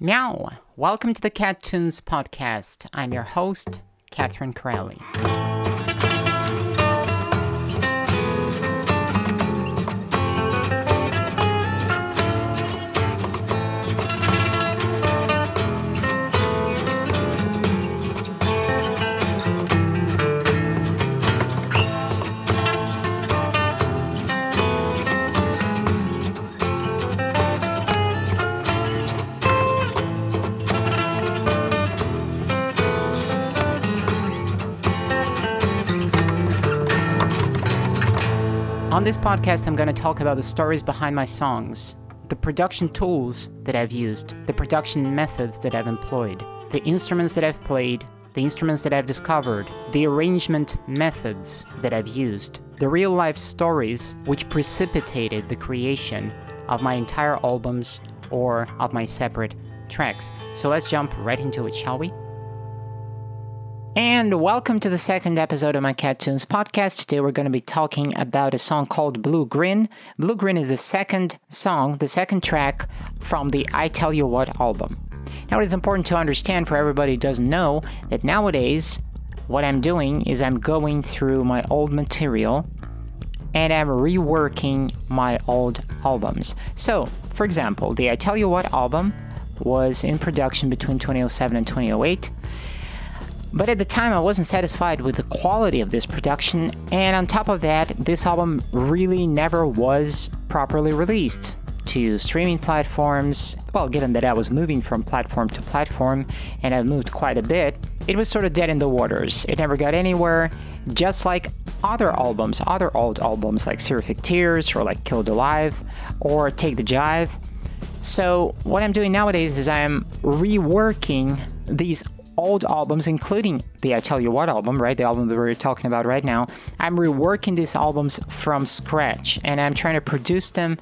Meow! Welcome to the Cat Tunes podcast. I'm your host, Catherine Corelli. On this podcast, I'm going to talk about the stories behind my songs, the production tools that I've used, the production methods that I've employed, the instruments that I've played, the instruments that I've discovered, the arrangement methods that I've used, the real life stories which precipitated the creation of my entire albums or of my separate tracks. So let's jump right into it, shall we? And welcome to the second episode of my Cat Tunes podcast. Today we're going to be talking about a song called Blue Grin. Blue Grin is the second song, the second track from the I Tell You What album. Now, it is important to understand for everybody who doesn't know that nowadays, what I'm doing is I'm going through my old material and I'm reworking my old albums. So, for example, the I Tell You What album was in production between 2007 and 2008. But at the time, I wasn't satisfied with the quality of this production, and on top of that, this album really never was properly released to streaming platforms. Well, given that I was moving from platform to platform, and I've moved quite a bit, it was sort of dead in the waters. It never got anywhere, just like other albums, other old albums like Seraphic Tears or like Killed Alive or Take the Jive. So, what I'm doing nowadays is I'm reworking these old albums, including the I Tell You What album, right? The album that we're talking about right now. I'm reworking these albums from scratch and I'm trying to produce them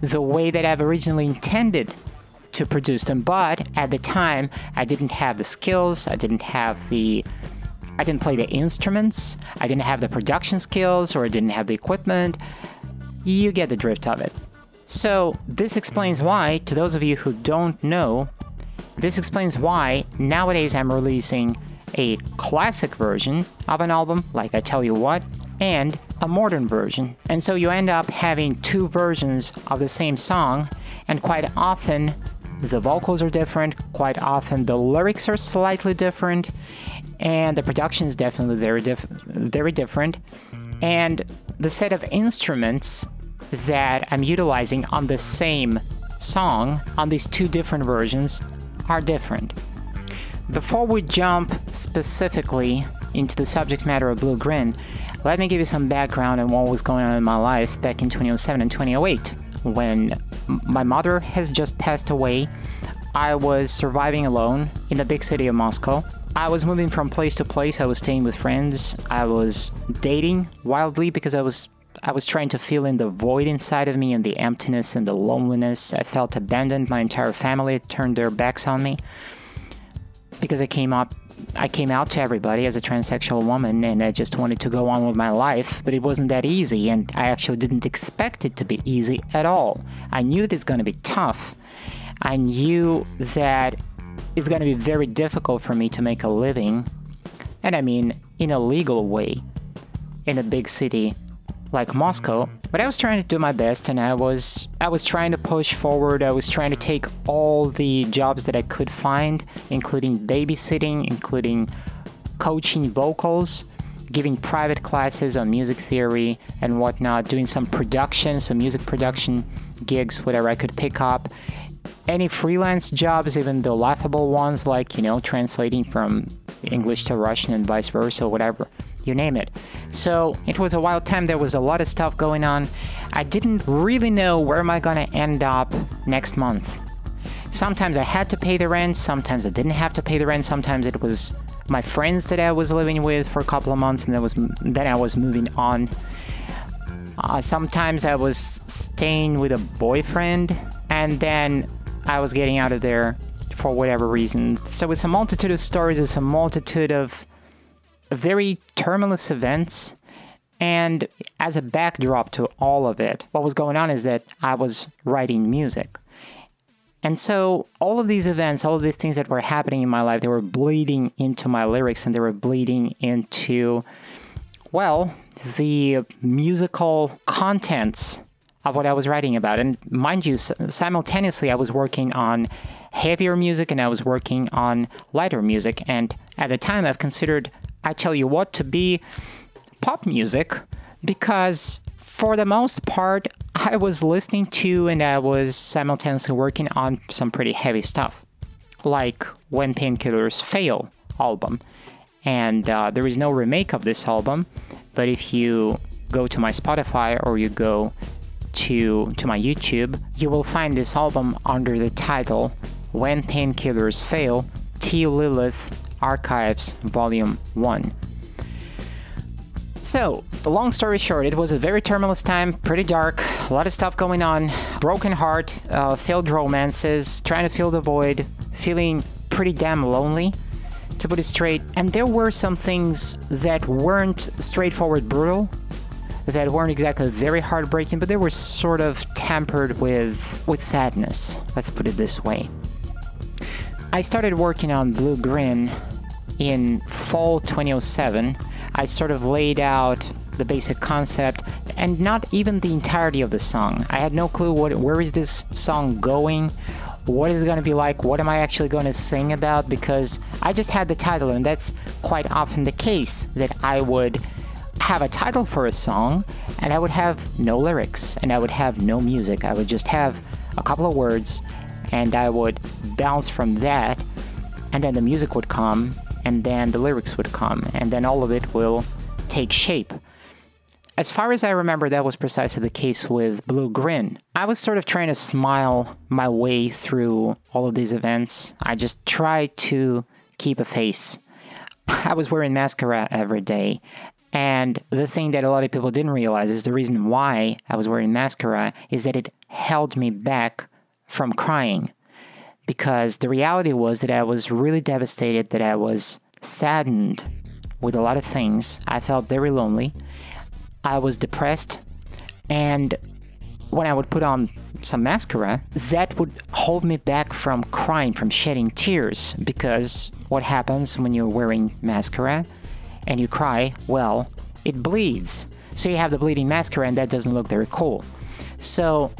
the way that I've originally intended to produce them. But at the time, I didn't have the skills, I didn't have the. I didn't play the instruments, I didn't have the production skills, or I didn't have the equipment. You get the drift of it. So, this explains why, to those of you who don't know, this explains why nowadays I'm releasing a classic version of an album, like I Tell You What, and a modern version. And so you end up having two versions of the same song, and quite often the vocals are different, quite often the lyrics are slightly different, and the production is definitely very, diff- very different. And the set of instruments that I'm utilizing on the same song on these two different versions are different. Before we jump specifically into the subject matter of Blue Grin, let me give you some background on what was going on in my life back in 2007 and 2008 when my mother has just passed away. I was surviving alone in the big city of Moscow. I was moving from place to place. I was staying with friends. I was dating wildly because I was I was trying to fill in the void inside of me and the emptiness and the loneliness. I felt abandoned. My entire family turned their backs on me because I came up I came out to everybody as a transsexual woman and I just wanted to go on with my life, but it wasn't that easy and I actually didn't expect it to be easy at all. I knew it was going to be tough. I knew that it's going to be very difficult for me to make a living, and I mean in a legal way, in a big city like Moscow. Mm-hmm. But I was trying to do my best and I was I was trying to push forward. I was trying to take all the jobs that I could find, including babysitting, including coaching vocals, giving private classes on music theory and whatnot, doing some production, some music production gigs, whatever I could pick up. Any freelance jobs, even the laughable ones like, you know, translating from English to Russian and vice versa, whatever you name it. So it was a wild time. There was a lot of stuff going on. I didn't really know where am I gonna end up next month. Sometimes I had to pay the rent. Sometimes I didn't have to pay the rent. Sometimes it was my friends that I was living with for a couple of months, and then was then I was moving on. Uh, sometimes I was staying with a boyfriend, and then I was getting out of there for whatever reason. So it's a multitude of stories. It's a multitude of very tumultuous events. And as a backdrop to all of it, what was going on is that I was writing music. And so all of these events, all of these things that were happening in my life, they were bleeding into my lyrics and they were bleeding into, well, the musical contents of what I was writing about. And mind you, simultaneously, I was working on heavier music and I was working on lighter music. And at the time, I've considered I Tell You What to be pop music because for the most part, I was listening to and I was simultaneously working on some pretty heavy stuff, like When Painkillers Fail album. And uh, there is no remake of this album, but if you go to my Spotify or you go to to my YouTube, you will find this album under the title When Painkillers Fail: T. Lilith Archives Volume 1. So, long story short, it was a very tumultuous time, pretty dark, a lot of stuff going on, broken heart, uh, failed romances, trying to fill the void, feeling pretty damn lonely, to put it straight. And there were some things that weren't straightforward brutal, that weren't exactly very heartbreaking, but they were sort of tampered with with sadness. Let's put it this way. I started working on Blue Grin in fall 2007 I sort of laid out the basic concept and not even the entirety of the song. I had no clue what where is this song going, what is it going to be like, what am I actually going to sing about because I just had the title and that's quite often the case that I would have a title for a song and I would have no lyrics and I would have no music. I would just have a couple of words and I would bounce from that and then the music would come and then the lyrics would come, and then all of it will take shape. As far as I remember, that was precisely the case with Blue Grin. I was sort of trying to smile my way through all of these events. I just tried to keep a face. I was wearing mascara every day. And the thing that a lot of people didn't realize is the reason why I was wearing mascara is that it held me back from crying because the reality was that I was really devastated, that I was saddened with a lot of things. I felt very lonely. I was depressed. And when I would put on some mascara, that would hold me back from crying, from shedding tears. Because what happens when you're wearing mascara and you cry? Well, it bleeds. So you have the bleeding mascara, and that doesn't look very cool. So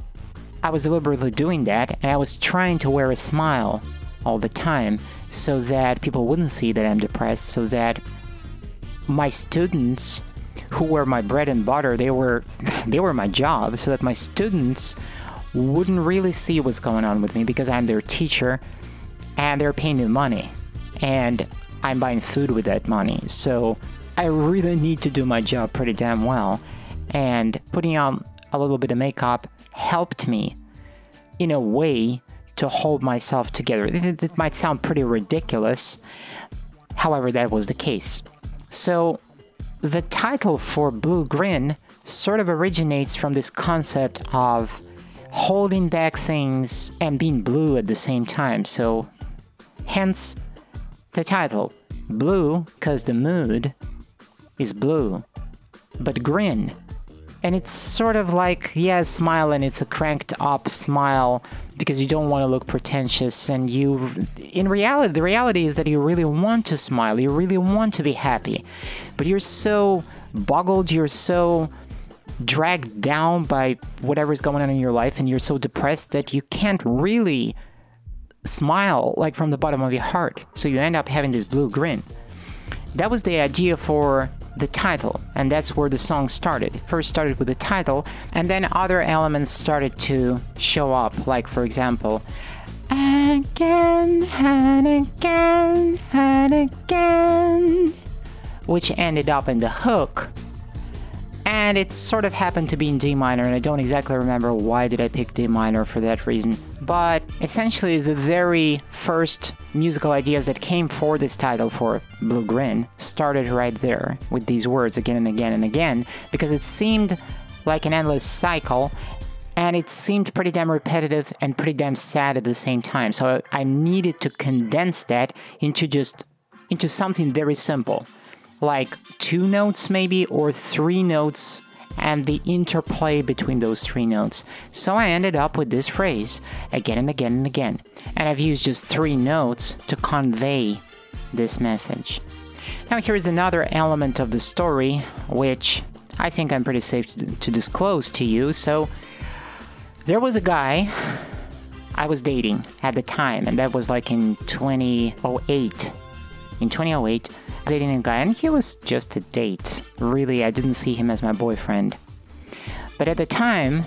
I was deliberately doing that, and I was trying to wear a smile all the time so that people wouldn't see that I'm depressed, so that my students who were my bread and butter, they were they were my job, so that my students wouldn't really see what's going on with me because I'm their teacher and they're paying me money and I'm buying food with that money. So I really need to do my job pretty damn well. And putting on a little bit of makeup helped me in a way to hold myself together. It, might sound pretty ridiculous, however, that was the case. So, the title for Blue Grin sort of originates from this concept of holding back things and being blue at the same time. So, hence the title Blue, because the mood is blue, but grin and it's sort of like yeah smile and it's a cranked up smile because you don't want to look pretentious and you in reality the reality is that you really want to smile you really want to be happy but you're so boggled you're so dragged down by whatever's going on in your life and you're so depressed that you can't really smile like from the bottom of your heart. So you end up having this blue grin. That was the idea for the title, and that's where the song started. It first started with the title, and then other elements started to show up, like, for example, again and again and again, which ended up in the hook. And it sort of happened to be in D minor, and I don't exactly remember why did I pick D minor for that reason. But essentially, the very first musical ideas that came for this title for Blue Grin started right there with these words again and again and again because it seemed like an endless cycle and it seemed pretty damn repetitive and pretty damn sad at the same time. So I needed to condense that into just into something very simple. Like two notes maybe or three notes and the interplay between those three notes. So I ended up with this phrase again and again and again. And I've used just three notes to convey this message. Now, here is another element of the story which I think I'm pretty safe to, to disclose to you. So, there was a guy I was dating at the time, and that was like in 2008. In 2008, dating a guy, and he was just a date. Really, I didn't see him as my boyfriend. But at the time,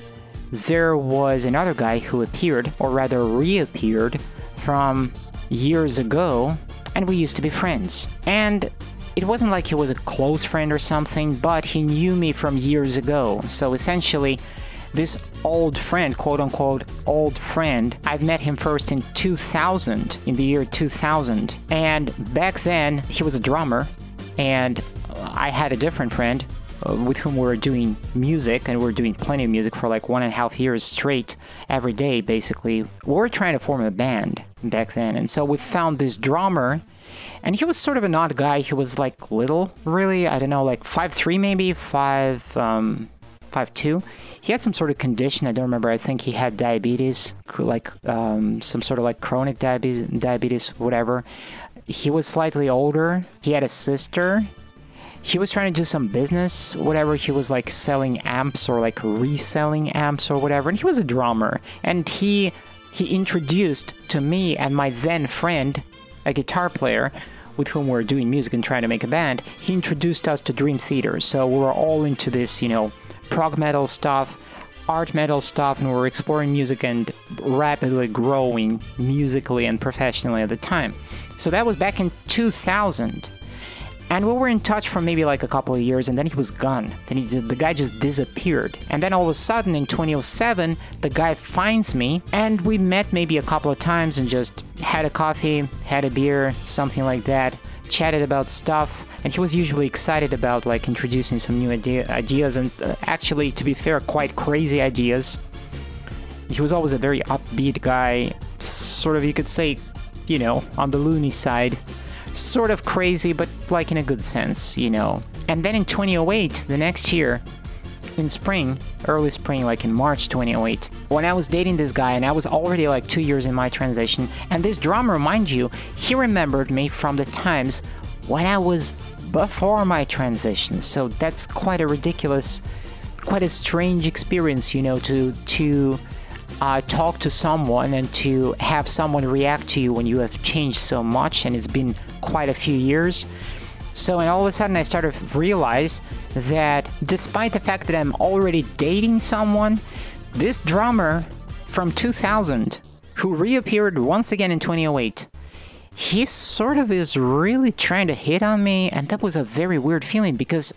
there was another guy who appeared, or rather reappeared, from years ago, and we used to be friends. And it wasn't like he was a close friend or something, but he knew me from years ago. So essentially, this old friend, quote unquote, old friend, I've met him first in 2000, in the year 2000. And back then, he was a drummer, and I had a different friend uh, with whom we were doing music, and we were doing plenty of music for like one and a half years straight, every day, basically. We were trying to form a band back then. And so we found this drummer and he was sort of an odd guy. He was like little, really. I don't know, like five three maybe, five um, five two. He had some sort of condition. I don't remember. I think he had diabetes, like um, some sort of like chronic diabetes, diabetes, whatever. He was slightly older. He had a sister. He was trying to do some business, whatever. He was like selling amps or like reselling amps or whatever. And he was a drummer. And he he introduced to me and my then friend a guitar player with whom we are doing music and trying to make a band, he introduced us to Dream Theater. So we were all into this, you know, prog metal stuff, art metal stuff, and we were exploring music and rapidly growing musically and professionally at the time. So that was back in 2000. And we were in touch for maybe like a couple of years, and then he was gone. Then he, the guy just disappeared. And then all of a sudden, in 2007, the guy finds me, and we met maybe a couple of times and just had a coffee, had a beer, something like that, chatted about stuff. And he was usually excited about like introducing some new idea, ideas, and uh, actually, to be fair, quite crazy ideas. He was always a very upbeat guy, sort of, you could say, you know, on the loony side sort of crazy, but like in a good sense, you know. And then in 2008, the next year, in spring, early spring, like in March 2008, when I was dating this guy and I was already like two years in my transition, and this drummer, mind you, he remembered me from the times when I was before my transition. So that's quite a ridiculous, quite a strange experience, you know, to to uh, talk to someone and to have someone react to you when you have changed so much and it's been quite a few years. So, and all of a sudden, I started to realize that despite the fact that I'm already dating someone, this drummer from 2000, who reappeared once again in 2008, he sort of is really trying to hit on me, and that was a very weird feeling because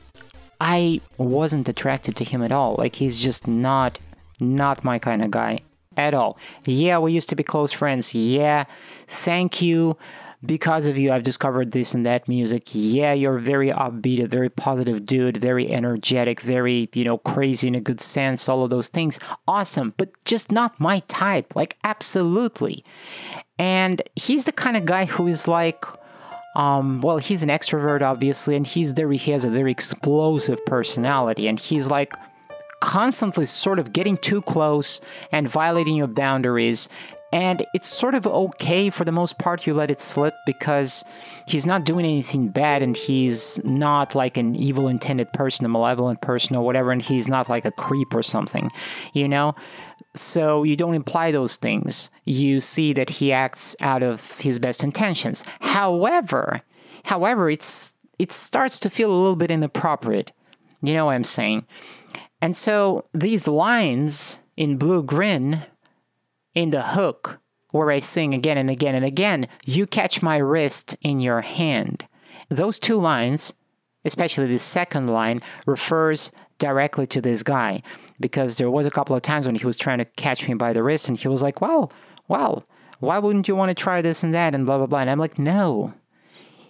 I wasn't attracted to him at all. Like he's just not not my kind of guy at all. Yeah, we used to be close friends. Yeah, thank you because of you, I've discovered this and that music. Yeah, you're very upbeat, a very positive dude, very energetic, very, you know, crazy in a good sense, all of those things. Awesome, but just not my type. Like, absolutely. And he's the kind of guy who is like, um, well, he's an extrovert, obviously, and he's very, he has a very explosive personality, and he's like, constantly sort of getting too close and violating your boundaries and it's sort of okay for the most part, you let it slip because he's not doing anything bad and he's not like an evil intended person, a malevolent person or whatever, and he's not like a creep or something, you know? So you don't imply those things. You see that he acts out of his best intentions. However, however, it's it starts to feel a little bit inappropriate. You know what I'm saying? And so these lines in Blue Grin in the hook where I sing again and again and again, you catch my wrist in your hand. Those two lines, especially the second line, refers directly to this guy because there was a couple of times when he was trying to catch me by the wrist and he was like, well, well, why wouldn't you want to try this and that and blah, blah, blah. And I'm like, no,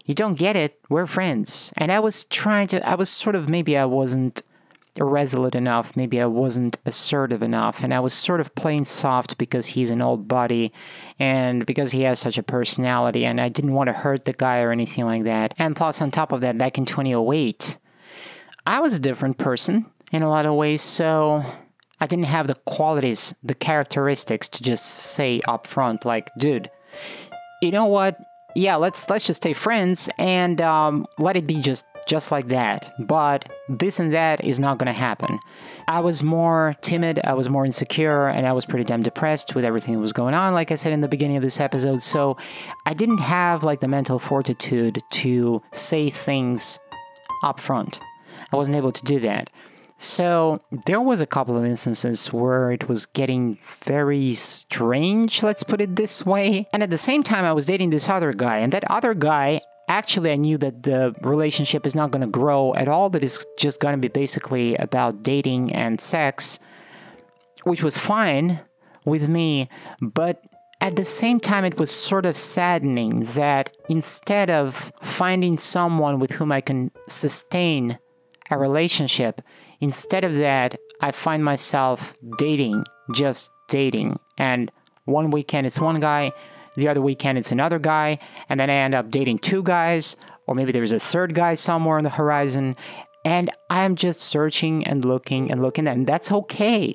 you don't get it. We're friends. And I was trying to, I was sort of, maybe I wasn't irresolute enough. Maybe I wasn't assertive enough. And I was sort of playing soft because he's an old buddy and because he has such a personality. And I didn't want to hurt the guy or anything like that. And plus, on top of that, back in 2008, I was a different person. in a lot of ways. So I didn't have the qualities, the characteristics to just say up front, like, dude, you know what? Yeah, let's let's just stay friends and um, let it be just just like that. But this and that is not gonna happen. I was more timid, I was more insecure, and I was pretty damn depressed with everything that was going on, like I said in the beginning of this episode. So I didn't have like the mental fortitude to say things up front. I wasn't able to do that. So there was a couple of instances where it was getting very strange, let's put it this way. And at the same time, I was dating this other guy, and that other guy actually I knew that the relationship is not going to grow at all, that it's just going to be basically about dating and sex, which was fine with me, but at the same time, it was sort of saddening that instead of finding someone with whom I can sustain a relationship, instead of that, I find myself dating, just dating. And one weekend it's one guy, the other weekend it's another guy, and then I end up dating two guys, or maybe there's a third guy somewhere on the horizon. And I'm just searching and looking and looking, and that's okay.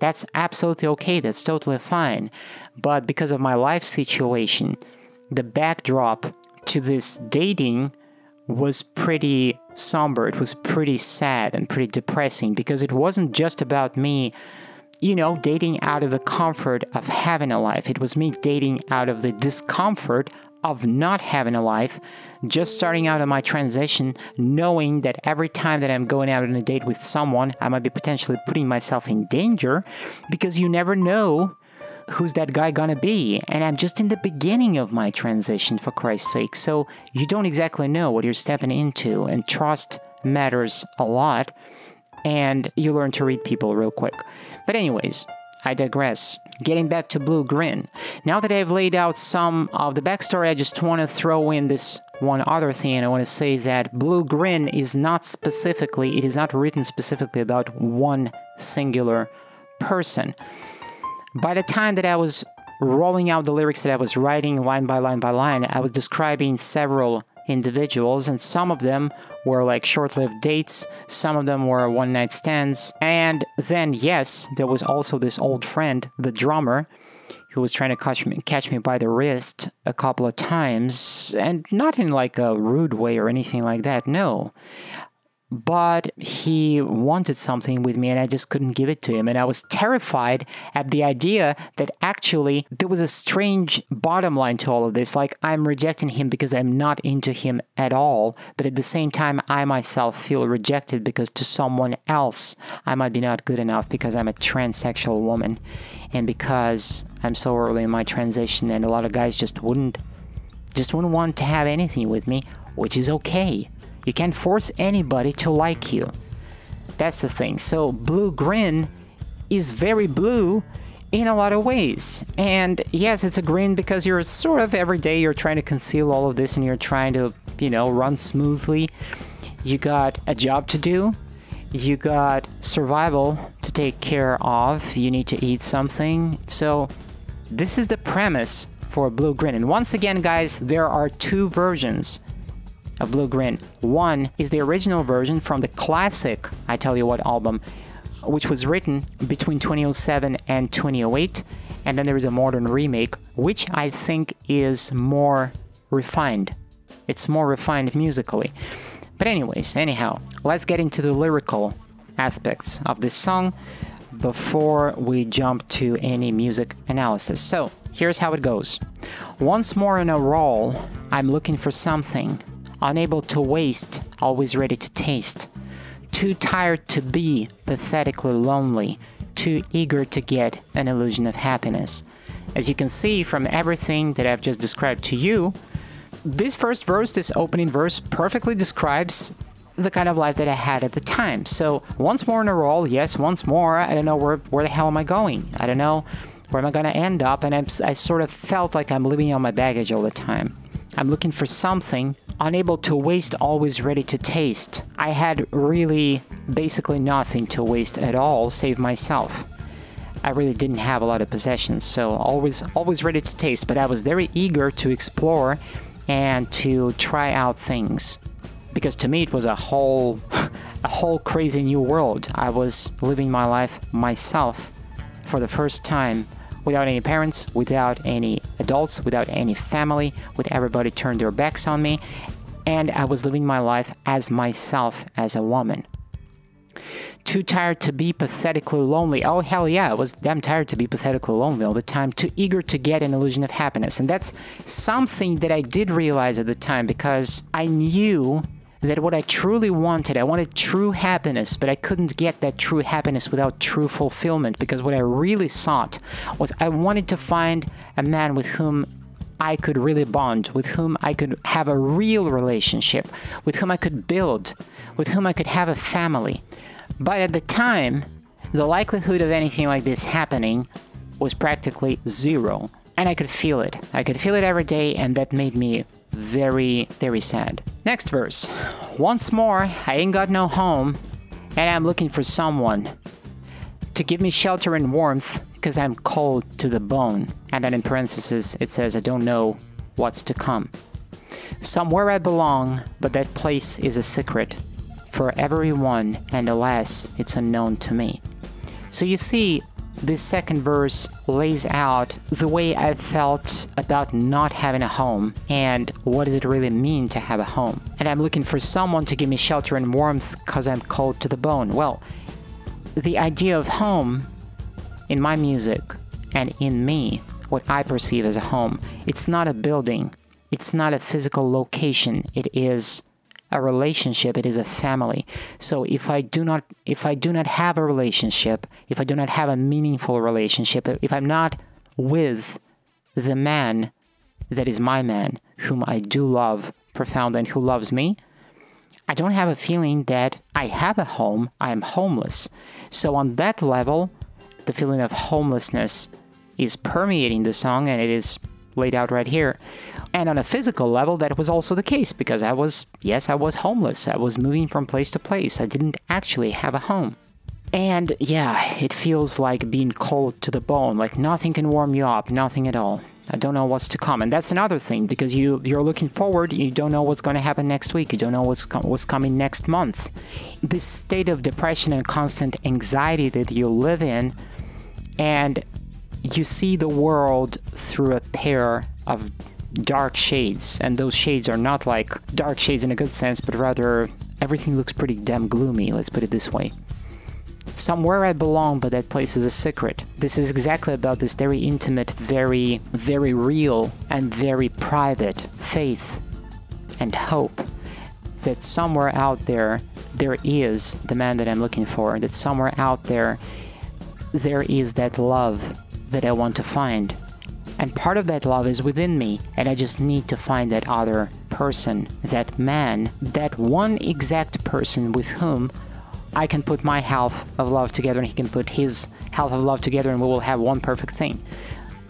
That's absolutely okay. That's totally fine. But because of my life situation, the backdrop to this dating was pretty somber. It was pretty sad and pretty depressing because it wasn't just about me you know, dating out of the comfort of having a life. It was me dating out of the discomfort of not having a life, just starting out on my transition, knowing that every time that I'm going out on a date with someone, I might be potentially putting myself in danger because you never know who's that guy gonna be. And I'm just in the beginning of my transition, for Christ's sake. So you don't exactly know what you're stepping into, and trust matters a lot and you learn to read people real quick. But, anyways, I digress. Getting back to Blue Grin. Now that I've laid out some of the backstory, I just want to throw in this one other thing, I want to say that Blue Grin is not specifically, it is not written specifically about one singular person. By the time that I was rolling out the lyrics that I was writing line by line by line, I was describing several individuals, and some of them were like short lived dates, some of them were one night stands. And then, yes, there was also this old friend, the drummer, who was trying to catch me, catch me by the wrist a couple of times, and not in like a rude way or anything like that, no but he wanted something with me and I just couldn't give it to him. And I was terrified at the idea that actually there was a strange bottom line to all of this. Like I'm rejecting him because I'm not into him at all, but at the same time, I myself feel rejected because to someone else, I might be not good enough because I'm a transsexual woman and because I'm so early in my transition and a lot of guys just wouldn't just wouldn't want to have anything with me, which is okay. You can't force anybody to like you. That's the thing. So, Blue Grin is very blue in a lot of ways. And yes, it's a grin because you're sort of every day you're trying to conceal all of this and you're trying to, you know, run smoothly. You got a job to do. You got survival to take care of. You need to eat something. So, this is the premise for Blue Grin. And once again, guys, there are two versions of Blue Grin. One is the original version from the classic I Tell You What album, which was written between 2007 and 2008. And then there is a modern remake, which I think is more refined. It's more refined musically. But, anyways, anyhow, let's get into the lyrical aspects of this song before we jump to any music analysis. So, here's how it goes Once more in a roll, I'm looking for something unable to waste, always ready to taste, too tired to be, pathetically lonely, too eager to get an illusion of happiness. As you can see from everything that I've just described to you, this first verse, this opening verse, perfectly describes the kind of life that I had at the time. So, once more in a roll, yes, once more, I don't know where, where the hell am I going? I don't know where am I going to end up, and I'm, I sort of felt like I'm living on my baggage all the time. I'm looking for something, unable to waste, always ready to taste. I had really basically nothing to waste at all, save myself. I really didn't have a lot of possessions, so always always ready to taste, but I was very eager to explore and to try out things because to me it was a whole a whole crazy new world. I was living my life myself for the first time without any parents, without any adults, without any family, with everybody turned their backs on me, and I was living my life as myself as a woman. Too tired to be pathetically lonely. Oh, hell yeah, I was damn tired to be pathetically lonely all the time. Too eager to get an illusion of happiness. And that's something that I did realize at the time because I knew that what I truly wanted, I wanted true happiness, but I couldn't get that true happiness without true fulfillment because what I really sought was I wanted to find a man with whom I could really bond, with whom I could have a real relationship, with whom I could build, with whom I could have a family. But at the time, the likelihood of anything like this happening was practically zero. And I could feel it. I could feel it every day, and that made me very, very sad. Next verse. Once more, I ain't got no home, and I'm looking for someone to give me shelter and warmth because I'm cold to the bone. And then in parentheses, it says, I don't know what's to come. Somewhere I belong, but that place is a secret for everyone, and alas, it's unknown to me. So you see, this second verse lays out the way I felt about not having a home and what does it really mean to have a home. And I'm looking for someone to give me shelter and warmth because I'm cold to the bone. Well, the idea of home in my music and in me, what I perceive as a home, it's not a building, it's not a physical location, it is a relationship it is a family. So if i do not if i do not have a relationship if i do not have a meaningful relationship if i'm not with the man that is my man whom i do love profoundly and who loves me i don't have a feeling that i have a home i am homeless. So on that level the feeling of homelessness is permeating the song and it is laid out right here. And on a physical level, that was also the case because I was, yes, I was homeless. I was moving from place to place. I didn't actually have a home. And yeah, it feels like being cold to the bone, like nothing can warm you up, nothing at all. I don't know what's to come, and that's another thing because you you're looking forward. You don't know what's going to happen next week. You don't know what's co- what's coming next month. This state of depression and constant anxiety that you live in, and you see the world through a pair of dark shades, and those shades are not like dark shades in a good sense, but rather everything looks pretty damn gloomy, let's put it this way. Somewhere I belong, but that place is a secret. This is exactly about this very intimate, very, very real, and very private faith and hope that somewhere out there there is the man that I'm looking for, that somewhere out there there is that love that I want to find. And part of that love is within me, and I just need to find that other person, that man, that one exact person with whom I can put my half of love together and he can put his half of love together and we will have one perfect thing.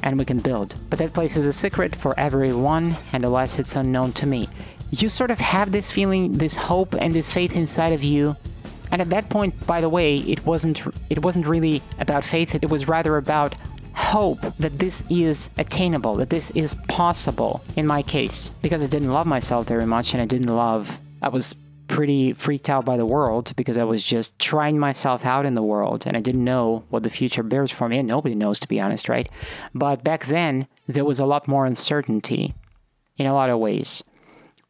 And we can build. But that place is a secret for everyone, and alas, it's unknown to me. You sort of have this feeling, this hope, and this faith inside of you. And at that point, by the way, it wasn't it wasn't really about faith, it was rather about hope that this is attainable, that this is possible in my case. Because I didn't love myself very much and I didn't love, I was pretty freaked out by the world because I was just trying myself out in the world and I didn't know what the future bears for me. And nobody knows, to be honest, right? But back then, there was a lot more uncertainty in a lot of ways.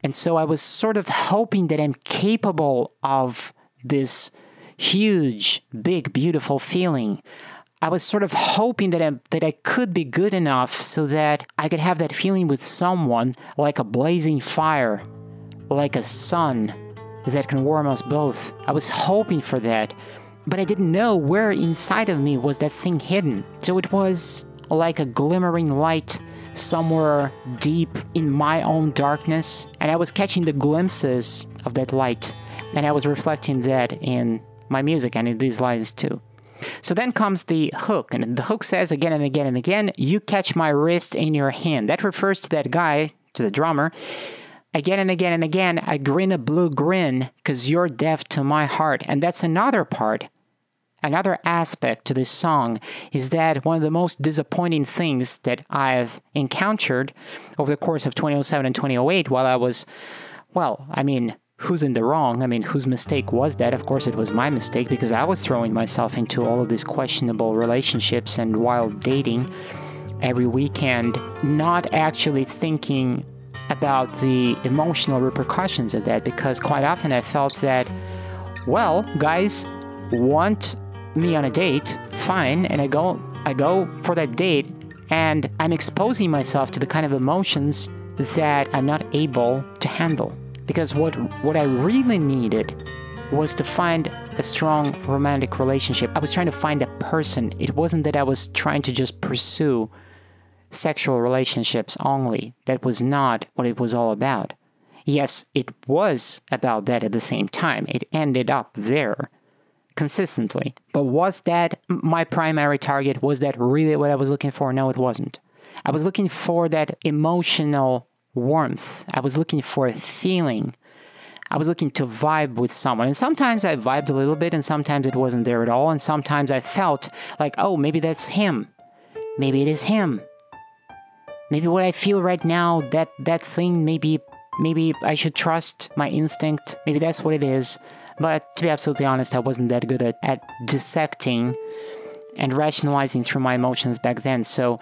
And so I was sort of hoping that I'm capable of this huge, big, beautiful feeling. I was sort of hoping that I, that I could be good enough so that I could have that feeling with someone like a blazing fire, like a sun that can warm us both. I was hoping for that, but I didn't know where inside of me was that thing hidden. So it was like a glimmering light somewhere deep in my own darkness, and I was catching the glimpses of that light, and I was reflecting that in my music and in these lines too. So then comes the hook, and the hook says again and again and again, You catch my wrist in your hand. That refers to that guy, to the drummer. Again and again and again, I grin a blue grin because you're deaf to my heart. And that's another part, another aspect to this song is that one of the most disappointing things that I've encountered over the course of 2007 and 2008 while I was, well, I mean, who's in the wrong. I mean, whose mistake was that? Of course, it was my mistake because I was throwing myself into all of these questionable relationships and wild dating every weekend, not actually thinking about the emotional repercussions of that because quite often I felt that, well, guys want me on a date, fine, and I go I go for that date and I'm exposing myself to the kind of emotions that I'm not able to handle. Because what what I really needed was to find a strong romantic relationship. I was trying to find a person. It wasn't that I was trying to just pursue sexual relationships only. That was not what it was all about. Yes, it was about that at the same time. It ended up there consistently. But was that my primary target? Was that really what I was looking for? No, it wasn't. I was looking for that emotional warmth. I was looking for a feeling. I was looking to vibe with someone. And sometimes I vibed a little bit, and sometimes it wasn't there at all. And sometimes I felt like, oh, maybe that's him. Maybe it is him. Maybe what I feel right now, that that thing, maybe maybe I should trust my instinct. Maybe that's what it is. But to be absolutely honest, I wasn't that good at, at dissecting and rationalizing through my emotions back then. So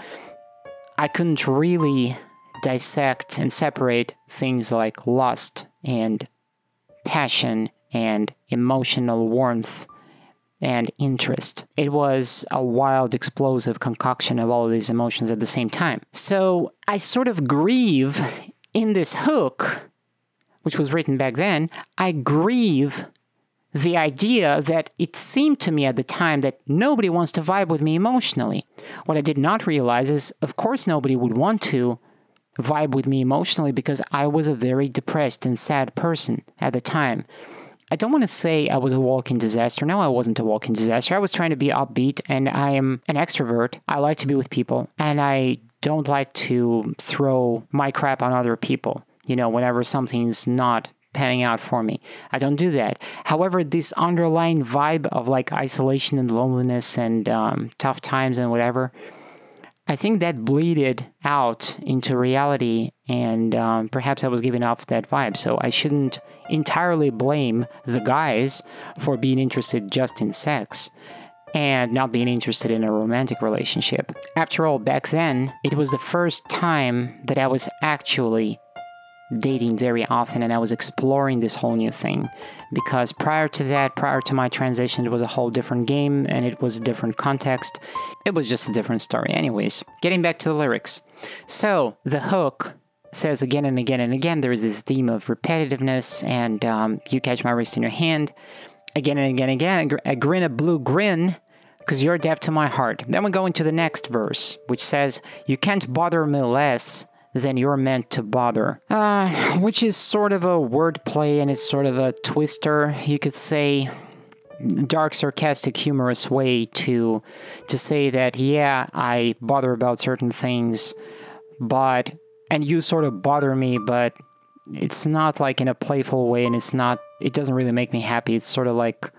I couldn't really dissect and separate things like lust and passion and emotional warmth and interest. It was a wild, explosive concoction of all of these emotions at the same time. So I sort of grieve in this hook, which was written back then, I grieve the idea that it seemed to me at the time that nobody wants to vibe with me emotionally. What I did not realize is, of course, nobody would want to vibe with me emotionally because I was a very depressed and sad person at the time. I don't want to say I was a walking disaster. No, I wasn't a walking disaster. I was trying to be upbeat and I am an extrovert. I like to be with people and I don't like to throw my crap on other people. You know, whenever something's not panning out for me. I don't do that. However, this underlying vibe of like isolation and loneliness and um, tough times and whatever, I think that bleeded out into reality, and um, perhaps I was giving off that vibe. So I shouldn't entirely blame the guys for being interested just in sex and not being interested in a romantic relationship. After all, back then, it was the first time that I was actually dating very often and I was exploring this whole new thing because prior to that, prior to my transition, it was a whole different game and it was a different context. It was just a different story. Anyways, getting back to the lyrics. So, the hook says again and again and again there is this theme of repetitiveness and um, you catch my wrist in your hand again and again and again a grin a blue grin because you're deaf to my heart then we go into the next verse which says you can't bother me less than you're meant to bother. Uh, which is sort of a wordplay and it's sort of a twister, you could say. Dark, sarcastic, humorous way to to say that yeah, I bother about certain things, but and you sort of bother me, but it's not like in a playful way, and it's not. It doesn't really make me happy. It's sort of like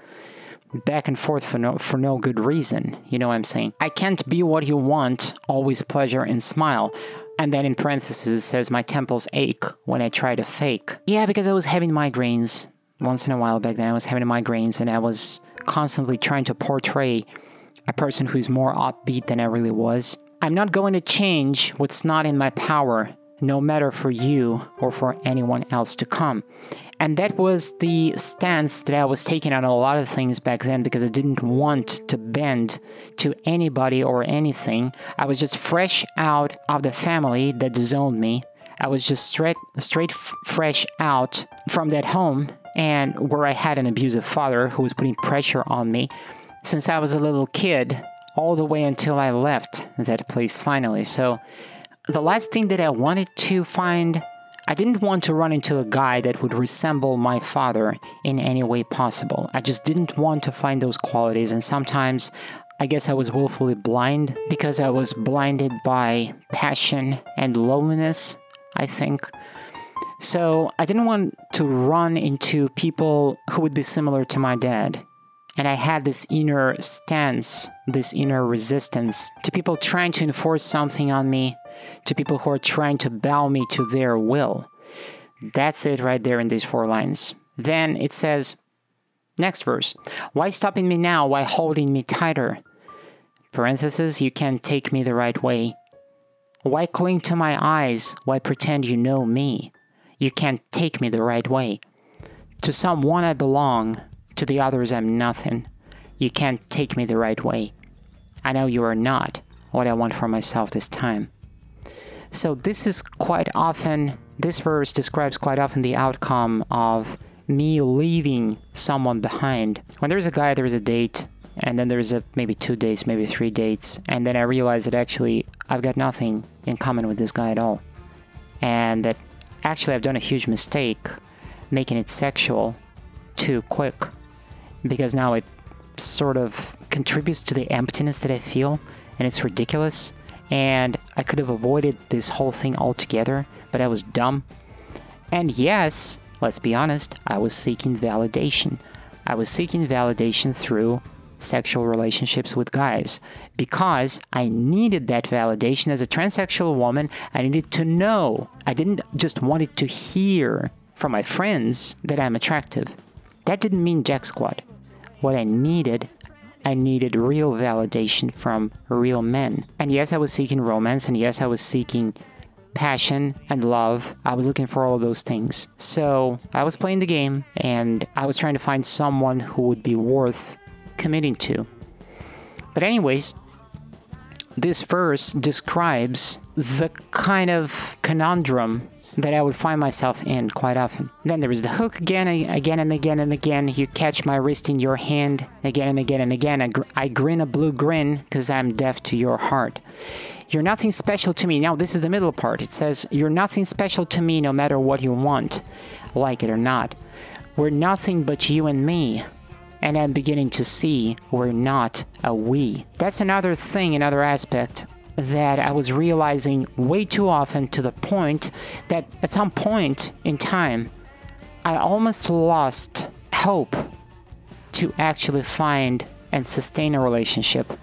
back and forth for no for no good reason. You know what I'm saying? I can't be what you want, always pleasure and smile. And then in parentheses it says, My temples ache when I try to fake. Yeah, because I was having migraines once in a while back then. I was having migraines and I was constantly trying to portray a person who's more upbeat than I really was. I'm not going to change what's not in my power, no matter for you or for anyone else to come. And that was the stance that I was taking on a lot of things back then because I didn't want to bend to anybody or anything. I was just fresh out of the family that disowned me. I was just straight, straight f- fresh out from that home and where I had an abusive father who was putting pressure on me since I was a little kid, all the way until I left that place finally. So, the last thing that I wanted to find I didn't want to run into a guy that would resemble my father in any way possible. I just didn't want to find those qualities, and sometimes I guess I was willfully blind because I was blinded by passion and loneliness, I think. So I didn't want to run into people who would be similar to my dad. And I had this inner stance, this inner resistance to people trying to enforce something on me, to people who are trying to bow me to their will. That's it right there in these four lines. Then it says, next verse, why stopping me now? Why holding me tighter? Parenthesis, you can't take me the right way. Why cling to my eyes? Why pretend you know me? You can't take me the right way. To someone I belong, to the others I'm nothing. You can't take me the right way. I know you are not what I want for myself this time. So, this is quite often, this verse describes quite often the outcome of me leaving someone behind. When there's a guy, there's a date, and then there's a maybe two dates, maybe three dates, and then I realize that actually I've got nothing in common with this guy at all, and that actually I've done a huge mistake making it sexual too quick, because now it sort of contributes to the emptiness that I feel, and it's ridiculous. And I could have avoided this whole thing altogether, but I was dumb. And yes, let's be honest, I was seeking validation. I was seeking validation through sexual relationships with guys because I needed that validation as a transsexual woman. I needed to know. I didn't just want it to hear from my friends that I'm attractive. That didn't mean jack squat. What I needed, I needed real validation from real men. And yes, I was seeking romance, and yes, I was seeking passion and love. I was looking for all of those things. So I was playing the game, and I was trying to find someone who would be worth committing to. But, anyways, this verse describes the kind of conundrum that I would find myself in quite often. Then there is the hook again, again and again and again. You catch my wrist in your hand again and again and again. I, gr- I grin a blue grin because I'm deaf to your heart. You're nothing special to me. Now, this is the middle part. It says, You're nothing special to me no matter what you want, like it or not. We're nothing but you and me and I'm beginning to see we're not a we. That's another thing, another aspect that I was realizing way too often to the point that at some point in time, I almost lost hope to actually find and sustain a relationship.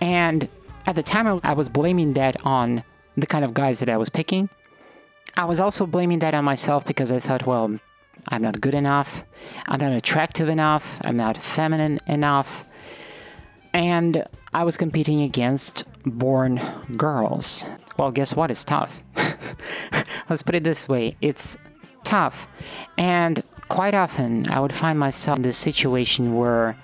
And at the time, I was blaming that on the kind of guys that I was picking. I was also blaming that on myself because I thought, well, I'm not good enough. I'm not attractive enough. I'm not feminine enough. And I was competing against born girls. Well, guess what? It's tough. Let's put it this way it's tough. And quite often, I would find myself in this situation where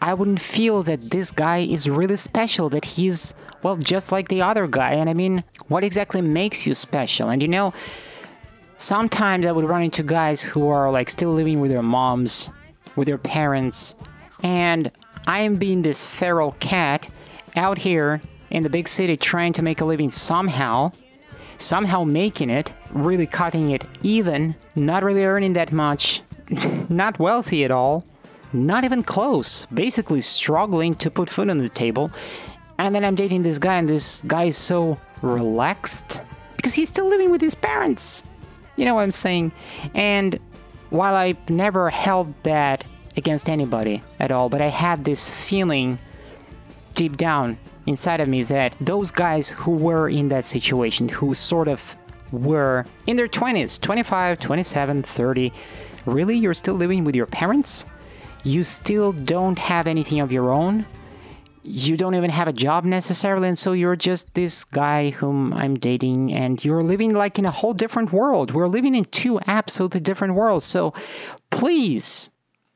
I wouldn't feel that this guy is really special, that he's, well, just like the other guy. And I mean, what exactly makes you special? And you know, sometimes I would run into guys who are like still living with their moms, with their parents, and I am being this feral cat out here in the big city trying to make a living somehow, somehow making it, really cutting it even, not really earning that much, not wealthy at all, not even close, basically struggling to put food on the table. And then I'm dating this guy, and this guy is so relaxed because he's still living with his parents. You know what I'm saying? And while I never held that against anybody at all, but I had this feeling deep down inside of me that those guys who were in that situation, who sort of were in their 20s, 25, 27, 30, really? You're still living with your parents? You still don't have anything of your own? you don't even have a job necessarily, and so you're just this guy whom I'm dating, and you're living like in a whole different world. We're living in two absolutely different worlds. So please,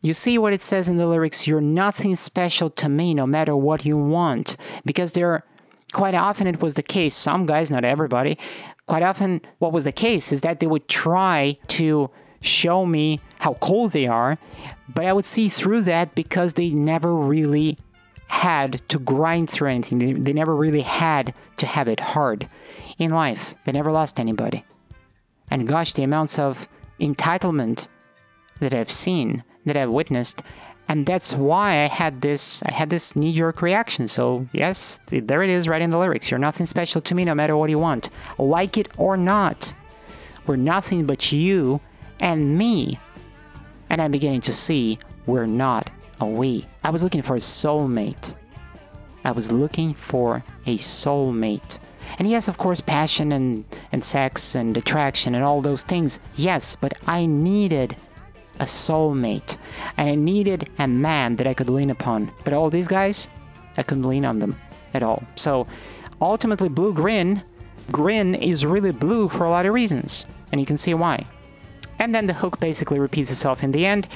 you see what it says in the lyrics you're nothing special to me, no matter what you want. Because there, quite often it was the case, some guys, not everybody, quite often what was the case is that they would try to show me how cool they are, but I would see through that because they never really had to grind through anything. They never really had to have it hard in life. They never lost anybody. And gosh, the amounts of entitlement that I've seen, that I've witnessed, and that's why I had this I had this knee-jerk reaction. So yes, there it is right in the lyrics. You're nothing special to me no matter what you want. Like it or not. We're nothing but you and me. And I'm beginning to see we're not a we. I was looking for a soulmate. I was looking for a soulmate. And yes, of course, passion and, and sex and attraction and all those things. Yes, but I needed a soulmate, and I needed a man that I could lean upon. But all these guys, I couldn't lean on them at all. So ultimately, Blue Grin, Grin is really blue for a lot of reasons, and you can see why. And then the hook basically repeats itself in the end,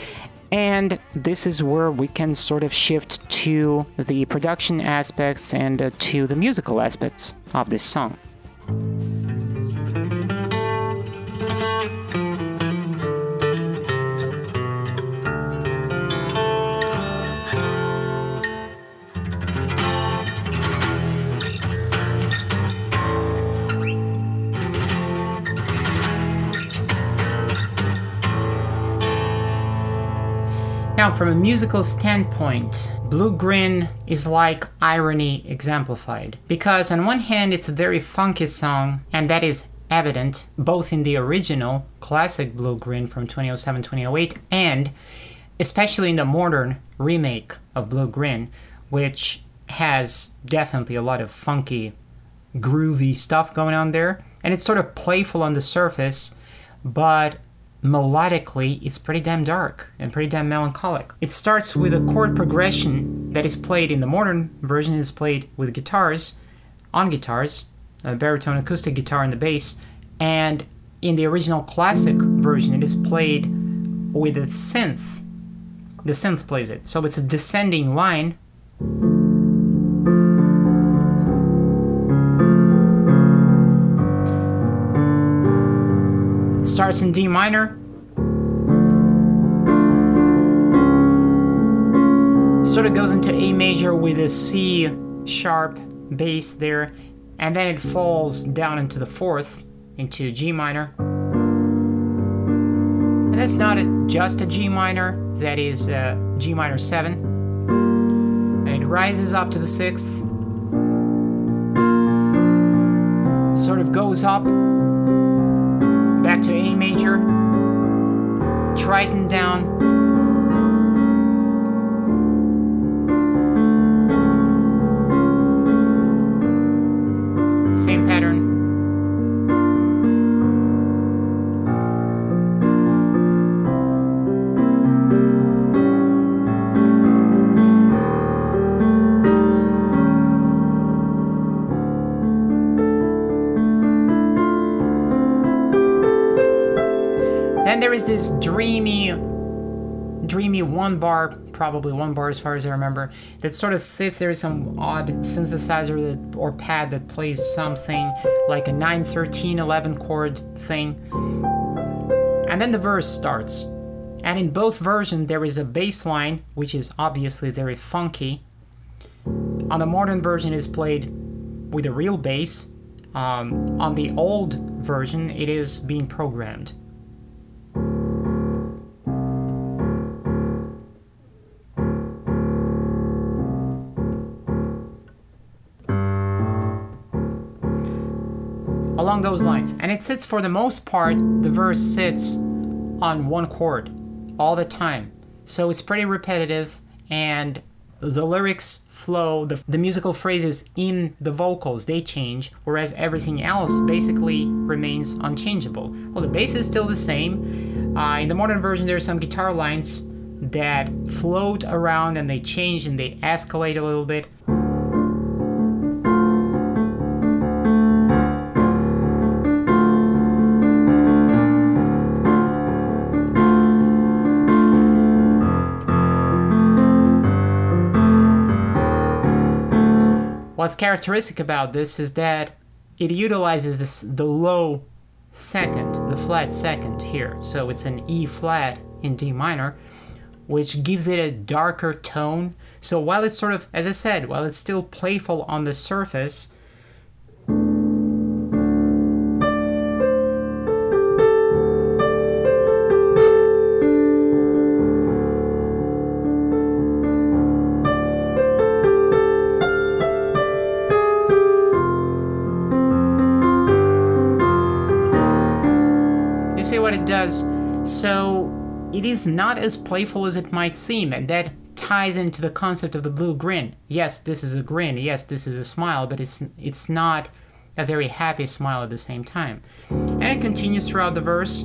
and this is where we can sort of shift to the production aspects and uh, to the musical aspects of this song. Now, from a musical standpoint, Blue Grin is like irony exemplified. Because, on one hand, it's a very funky song, and that is evident both in the original classic Blue Grin from 2007 2008 and especially in the modern remake of Blue Grin, which has definitely a lot of funky, groovy stuff going on there. And it's sort of playful on the surface, but melodically, it's pretty damn dark and pretty damn melancholic. It starts with a chord progression that is played in the modern version is played with guitars, on guitars, a baritone acoustic guitar and the bass, and in the original classic version it is played with a synth. The synth plays it. So it's a descending line starts in D minor. Sort of goes into A major with a C sharp bass there, and then it falls down into the fourth, into G minor. And that's not a, just a G minor, that is uh, G minor 7. And it rises up to the sixth, sort of goes up back to A major, Tritone down, this dreamy, dreamy one bar, probably one bar as far as I remember, that sort of sits there is Some odd synthesizer that, or pad that plays something like a 9, 13, 11 chord thing. And then the verse starts. And in both versions, there is a bass line, which is obviously very funky. On the modern version, is played with a real bass. Um, on the old version, it is being programmed. Along those lines. And it sits for the most part, the verse sits on one chord all the time. So it's pretty repetitive and the lyrics flow, the, the musical phrases in the vocals, they change, whereas everything else basically remains unchangeable. Well, the bass is still the same. Uh, in the modern version, there are some guitar lines that float around and they change and they escalate a little bit. What's characteristic about this is that it utilizes this the low second, the flat second here. So it's an E flat in D minor, which gives it a darker tone. So while it's sort of, as I said, while it's still playful on the surface, is not as playful as it might seem, and that ties into the concept of the blue grin. Yes, this is a grin. Yes, this is a smile, but it's it's not a very happy smile at the same time. And it continues throughout the verse.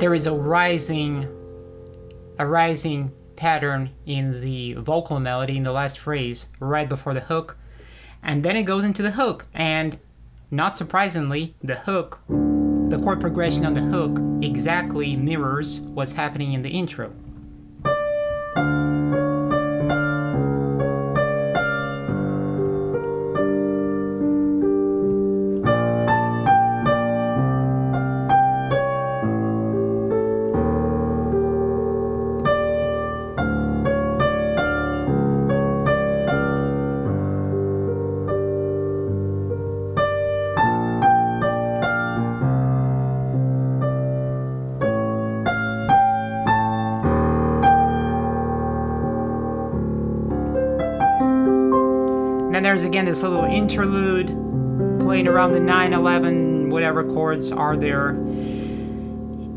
There is a rising a rising pattern in the vocal melody in the last phrase right before the hook. And then it goes into the hook. And not surprisingly the hook the chord progression on the hook exactly mirrors what's happening in the intro there's again this little interlude playing around the 9 11 whatever chords are there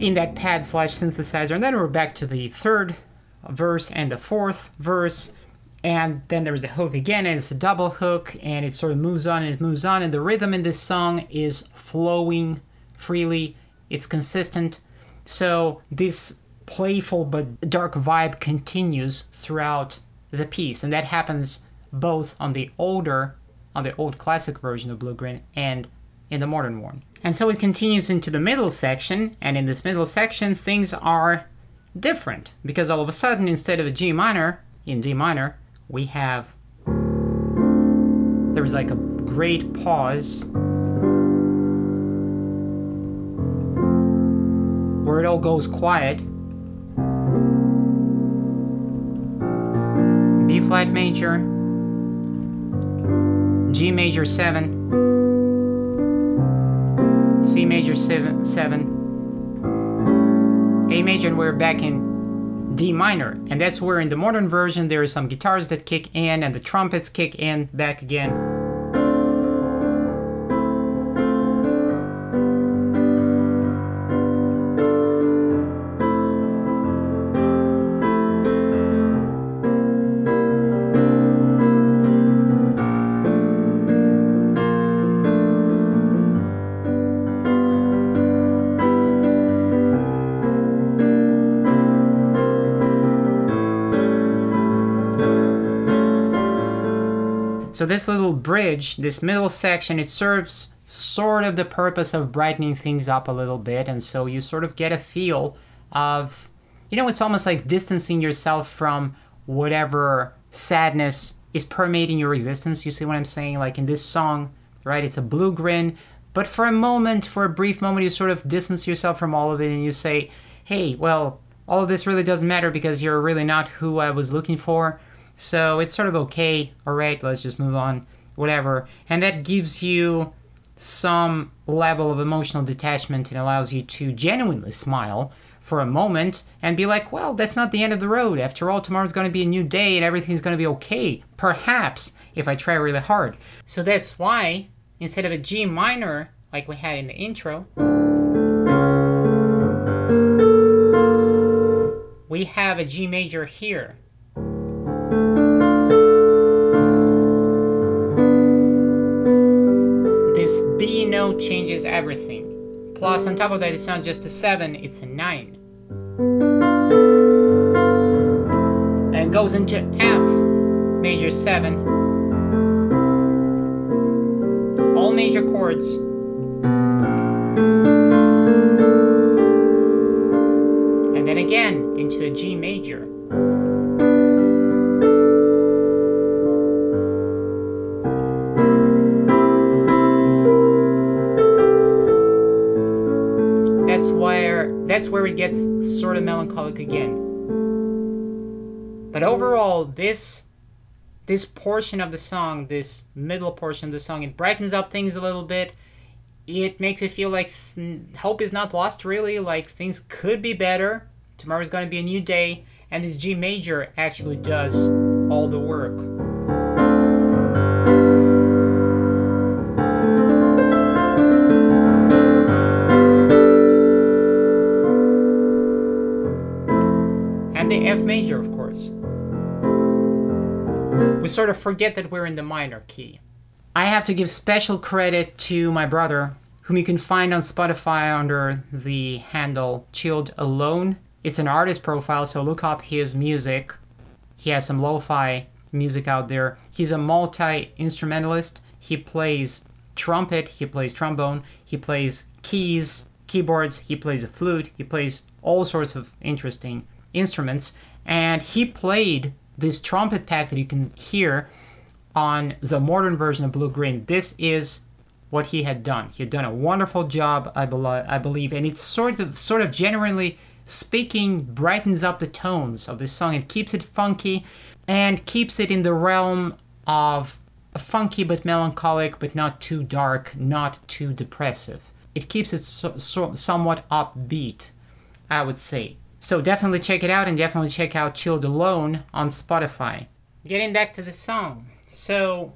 in that pad slash synthesizer. And then we're back to the third verse and the fourth verse. And then there's the hook again and it's a double hook and it sort of moves on and it moves on. And the rhythm in this song is flowing freely. It's consistent. So this playful but dark vibe continues throughout the piece. And that happens both on the older, on the old classic version of Blue Grin and in the modern one. And so it continues into the middle section, and in this middle section, things are different because all of a sudden, instead of a G minor in D minor, we have there is like a great pause where it all goes quiet. B flat major, G major 7, C major 7, 7, A major, and we're back in D minor. And that's where in the modern version there are some guitars that kick in and the trumpets kick in back again. So this little bridge, this middle section, it serves sort of the purpose of brightening things up a little bit, and so you sort of get a feel of, you know, it's almost like distancing yourself from whatever sadness is permeating your existence. You see what I'm saying? Like in this song, right? It's a blue grin, but for a moment, for a brief moment, you sort of distance yourself from all of it and you say, hey, well, all of this really doesn't matter because you're really not who I was looking for. So it's sort of okay, alright, let's just move on, whatever. And that gives you some level of emotional detachment and allows you to genuinely smile for a moment and be like, well, that's not the end of the road. After all, tomorrow's going to be a new day and everything's going to be okay. Perhaps if I try really hard. So that's why instead of a G minor like we had in the intro, we have a G major here. Changes everything. Plus, on top of that, it's not just a 7, it's a 9. And goes into F, major 7. All major chords. And then again into a G major. Where it gets sort of melancholic again. But overall, this this portion of the song, this middle portion of the song, it brightens up things a little bit. It makes it feel like th- hope is not lost, really. Like things could be better. Tomorrow's going to be a new day, and this G major actually does all the work. Major, of course. We sort of forget that we're in the minor key. I have to give special credit to my brother, whom you can find on Spotify under the handle Chilled Alone. It's an artist profile, so look up his music. He has some lo fi music out there. He's a multi instrumentalist. He plays trumpet, he plays trombone, he plays keys, keyboards, he plays a flute, he plays all sorts of interesting instruments. And he played this trumpet pack that you can hear on the modern version of Blue Grin. This is what he had done. He had done a wonderful job, I, be- I believe, and it's sort of, sort of genuinely speaking, brightens up the tones of this song. It keeps it funky and keeps it in the realm of funky but melancholic, but not too dark, not too depressive. It keeps it so, so, somewhat upbeat, I would say. So definitely check it out and definitely check out Chilled Alone on Spotify. Getting back to the song. So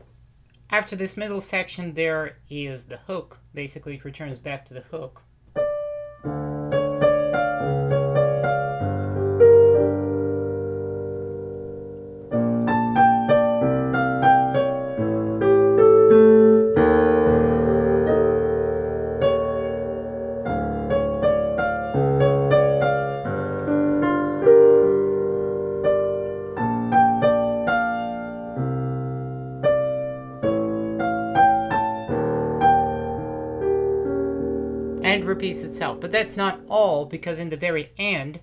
after this middle section, there is the hook. Basically, it returns back to the hook. Itself. But that's not all, because in the very end,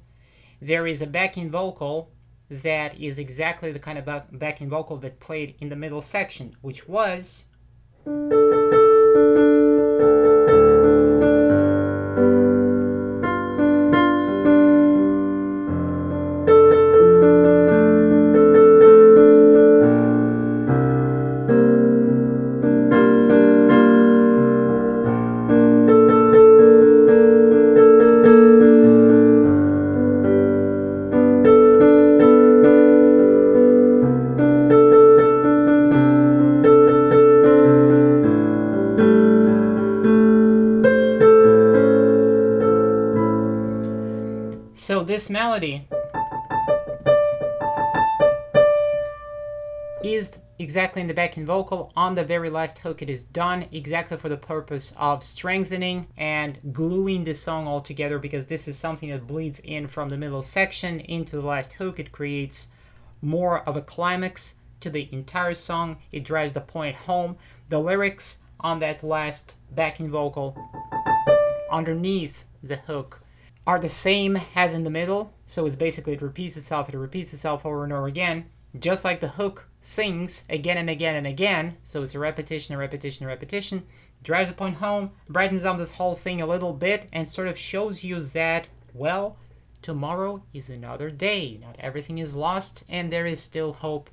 there is a backing vocal that is exactly the kind of backing vocal that played in the middle section, which was. Is exactly in the backing vocal. On the very last hook, it is done exactly for the purpose of strengthening and gluing the song all together because this is something that bleeds in from the middle section into the last hook. It creates more of a climax to the entire song, it drives the point home. The lyrics on that last backing vocal underneath the hook are the same as in the middle. So it's basically it repeats itself, it repeats itself over and over again, just like the hook sings again and again and again. So it's a repetition, a repetition, a repetition. Drives the point home, brightens up this whole thing a little bit, and sort of shows you that, well, tomorrow is another day. Not everything is lost, and there is still hope.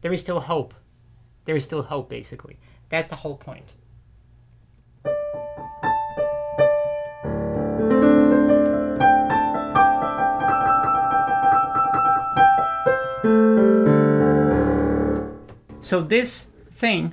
There is still hope. There is still hope, basically. That's the whole point. So this thing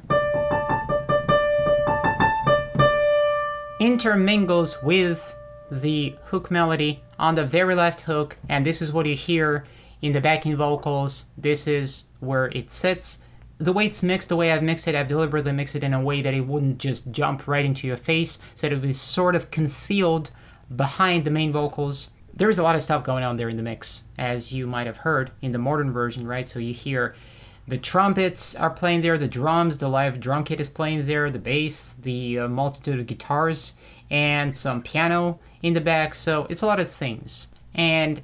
intermingles with the hook melody on the very last hook, and this is what you hear in the backing vocals. This is where it sits. The way it's mixed, the way I've mixed it, I've deliberately mixed it in a way that it wouldn't just jump right into your face, so it would be sort of concealed behind the main vocals. There is a lot of stuff going on there in the mix, as you might have heard in the modern version, right? So you hear the trumpets are playing there, the drums, the live drum kit is playing there, the bass, the uh, multitude of guitars, and some piano in the back. So it's a lot of things. And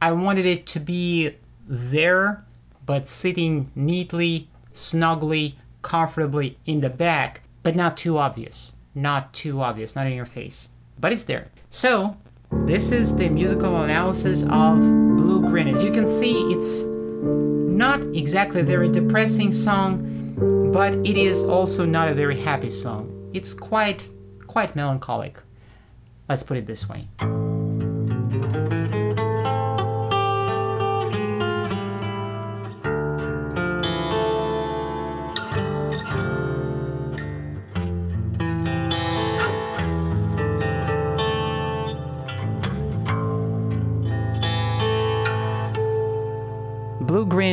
I wanted it to be there, but sitting neatly, snugly, comfortably in the back, but not too obvious. Not too obvious, not in your face. But it's there. So, this is the musical analysis of Blue Grin. As you can see, it's not exactly a very depressing song, but it is also not a very happy song. It's quite quite melancholic. Let's put it this way.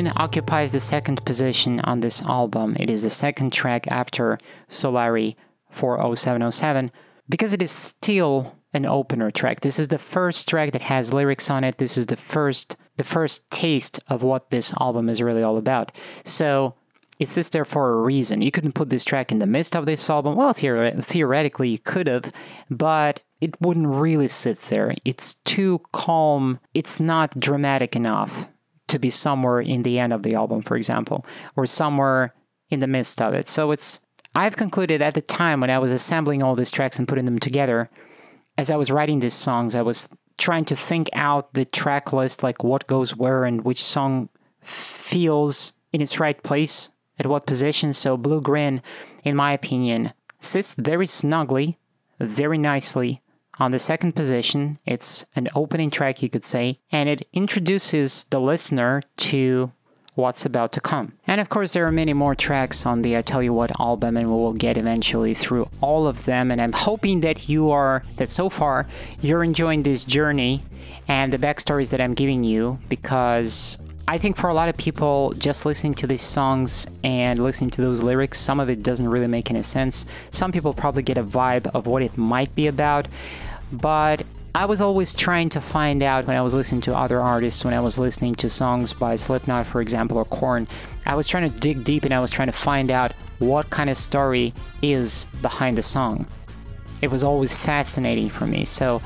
Occupies the second position on this album. It is the second track after Solari 40707 because it is still an opener track. This is the first track that has lyrics on it. This is the first the first taste of what this album is really all about. So it sits there for a reason. You couldn't put this track in the midst of this album. Well, theoret- theoretically, you could have, but it wouldn't really sit there. It's too calm. It's not dramatic enough to be somewhere in the end of the album, for example, or somewhere in the midst of it. So it's. I've concluded at the time when I was assembling all these tracks and putting them together, as I was writing these songs, I was trying to think out the track list, like what goes where and which song feels in its right place at what position. So Blue Grin, in my opinion, sits very snugly, very nicely on the second position. It's an opening track, you could say, and it introduces the listener to what's about to come. And of course, there are many more tracks on the I Tell You What album, and we will get eventually through all of them. And I'm hoping that you are, that so far, you're enjoying this journey and the backstories that I'm giving you because I think for a lot of people, just listening to these songs and listening to those lyrics, some of it doesn't really make any sense. Some people probably get a vibe of what it might be about, but I was always trying to find out when I was listening to other artists, when I was listening to songs by Slipknot, for example, or Korn. I was trying to dig deep and I was trying to find out what kind of story is behind the song. It was always fascinating for me. So,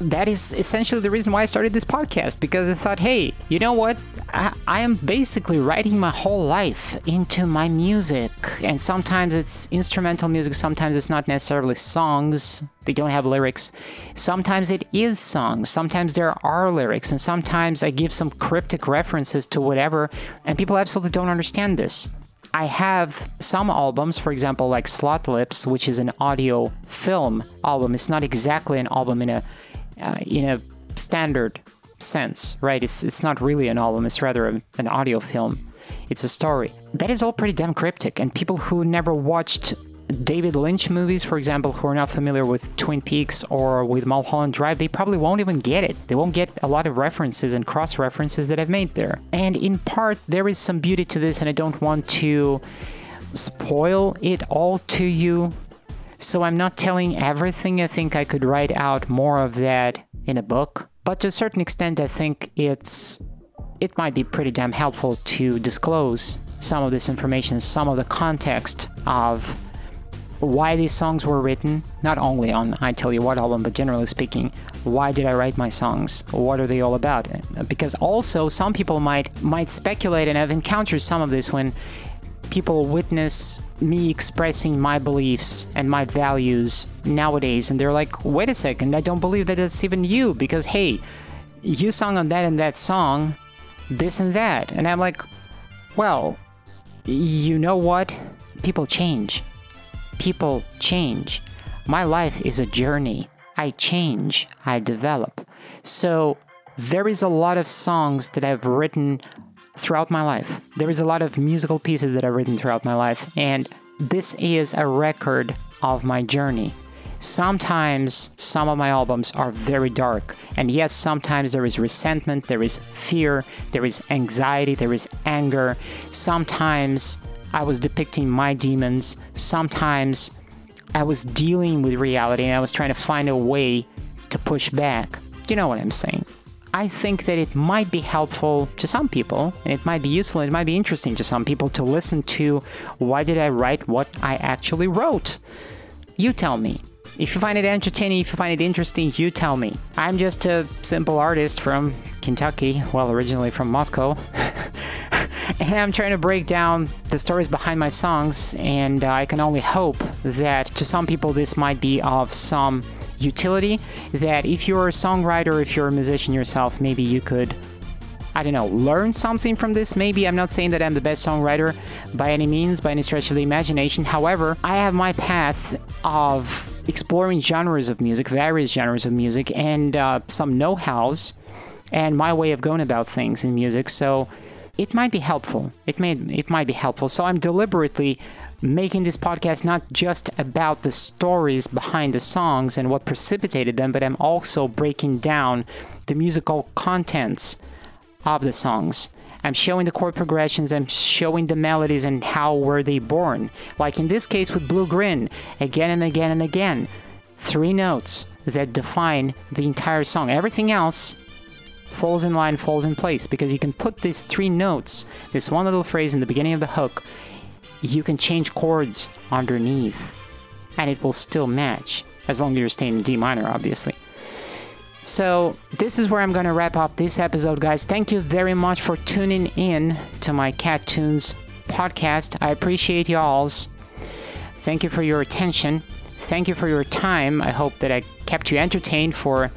that is essentially the reason why I started this podcast because I thought, hey, you know what? I, I, am basically writing my whole life into my music. And sometimes it's instrumental music, sometimes it's not necessarily songs, they don't have lyrics. Sometimes it is songs, sometimes there are lyrics, and sometimes I give some cryptic references to whatever, and people absolutely don't understand this. I have some albums, for example, like Slot Lips, which is an audio film album. It's not exactly an album in a uh, in a standard sense, right? It's it's not really an album; it's rather a, an audio film. It's a story that is all pretty damn cryptic, and people who never watched David Lynch movies, for example, who are not familiar with Twin Peaks or with Mulholland Drive, they probably won't even get it. They won't get a lot of references and cross references that I've made there. And in part, there is some beauty to this, and I don't want to spoil it all to you so I'm not telling everything. I think I could write out more of that in a book. But to a certain extent, I think it's it might be pretty damn helpful to disclose some of this information, some of the context of why these songs were written, not only on I Tell You What album, but generally speaking, why did I write my songs? What are they all about? Because also some people might might speculate, and I've encountered some of this when people witness me expressing my beliefs and my values nowadays and they're like wait a second i don't believe that it's even you because hey you sung on that and that song this and that. And i'm like well you know what? People change. People change. My life is a journey. I change. I develop. So there is a lot of songs that i've written throughout my life. There is a lot of musical pieces that I've written throughout my life, and this is a record of my journey. Sometimes some of my albums are very dark, and yes, sometimes there is resentment, there is fear, there is anxiety, there is anger. Sometimes I was depicting my demons, sometimes I was dealing with reality and I was trying to find a way to push back. You know what I'm saying? I think that it might be helpful to some people, and it might be useful, and it might be interesting to some people to listen to why did I write what I actually wrote. You tell me. If you find it entertaining, if you find it interesting, you tell me. I'm just a simple artist from Kentucky, well, originally from Moscow. and I'm trying to break down the stories behind my songs, and I can only hope that to some people this might be of some utility that if you're a songwriter, if you're a musician yourself, maybe you could I don't know, learn something from this. Maybe I'm not saying that I'm the best songwriter by any means, by any stretch of the imagination. However, I have my path of exploring genres of music, various genres of music, and uh, some know hows and my way of going about things in music. So it might be helpful. It may it might be helpful. So I'm deliberately making this podcast not just about the stories behind the songs and what precipitated them, but I'm also breaking down the musical contents of the songs. I'm showing the chord progressions, I'm showing the melodies and how were they born. Like in this case with Blue Grin, again and again and again. Three notes that define the entire song. Everything else falls in line, falls in place because you can put these three notes, this one little phrase in the beginning of the hook, you can change chords underneath and it will still match as long as you're staying in D minor, obviously. So, this is where I'm to wrap up this episode, guys. Thank you very much for tuning in to my Cat Tunes podcast. I appreciate y'all's. Thank you for your attention. Thank you for your time. I hope that I kept you entertained for,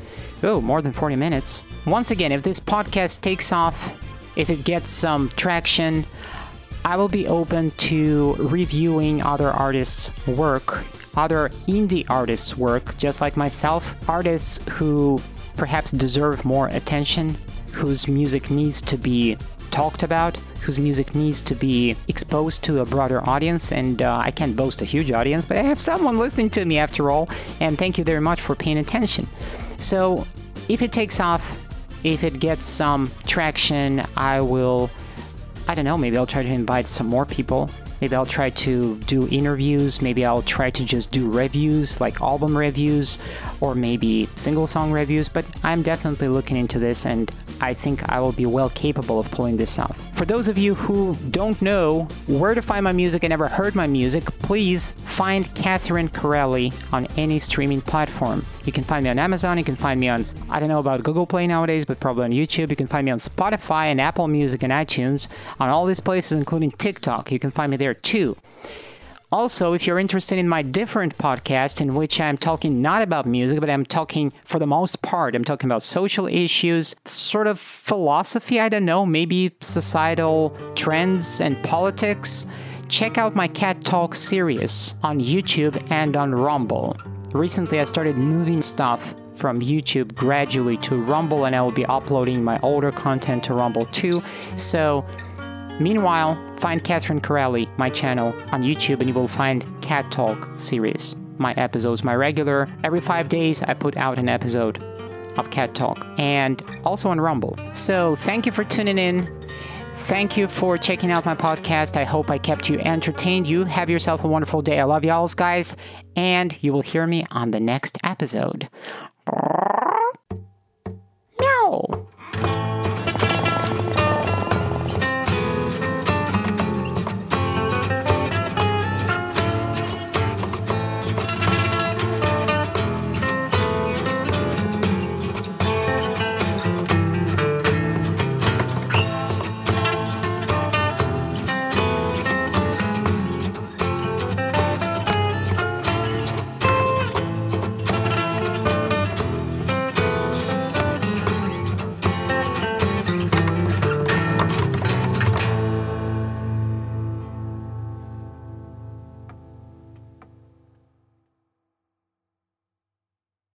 oh, more than 40 minutes. Once again, if this podcast takes off, if it gets some traction, I will be open to reviewing other artists' work, other indie artists' work, just like myself, artists who perhaps deserve more attention, whose music needs to be talked about, whose music needs to be exposed to a broader audience. And uh, I can't boast a huge audience, but I have someone listening to me after all. And thank you very much for paying attention. So if it takes off, if it gets some traction, I will, I don't know, maybe I'll try to invite some more people Maybe I'll try to do interviews. Maybe I'll try to just do reviews, like album reviews, or maybe single song reviews. But I'm definitely looking into this and I think I will be well capable of pulling this off. For those of you who don't know where to find my music and never heard my music, please find Catherine Corelli on any streaming platform. You can find me on Amazon, you can find me on, I don't know about Google Play nowadays, but probably on YouTube. You can find me on Spotify and Apple Music and iTunes, on all these places, including TikTok. You can find me there too. Also, if you're interested in my different podcast, in which I'm talking not about music, but I'm talking for the most part, I'm talking about social issues, sort of philosophy, I don't know, maybe societal trends and politics, check out my Cat Talk series on YouTube and on Rumble. Recently, I started moving stuff from YouTube gradually to Rumble, and I will be uploading my older content to Rumble too. So, Meanwhile, find Catherine Corelli, my channel, on YouTube, and you will find Cat Talk series. My episodes, my regular. Every five days, I put out an episode of Cat Talk and also on Rumble. So, thank you for tuning in. Thank you for checking out my podcast. I hope I kept you entertained. You have yourself a wonderful day. I love y'all, guys, and you will hear me on the next episode. No.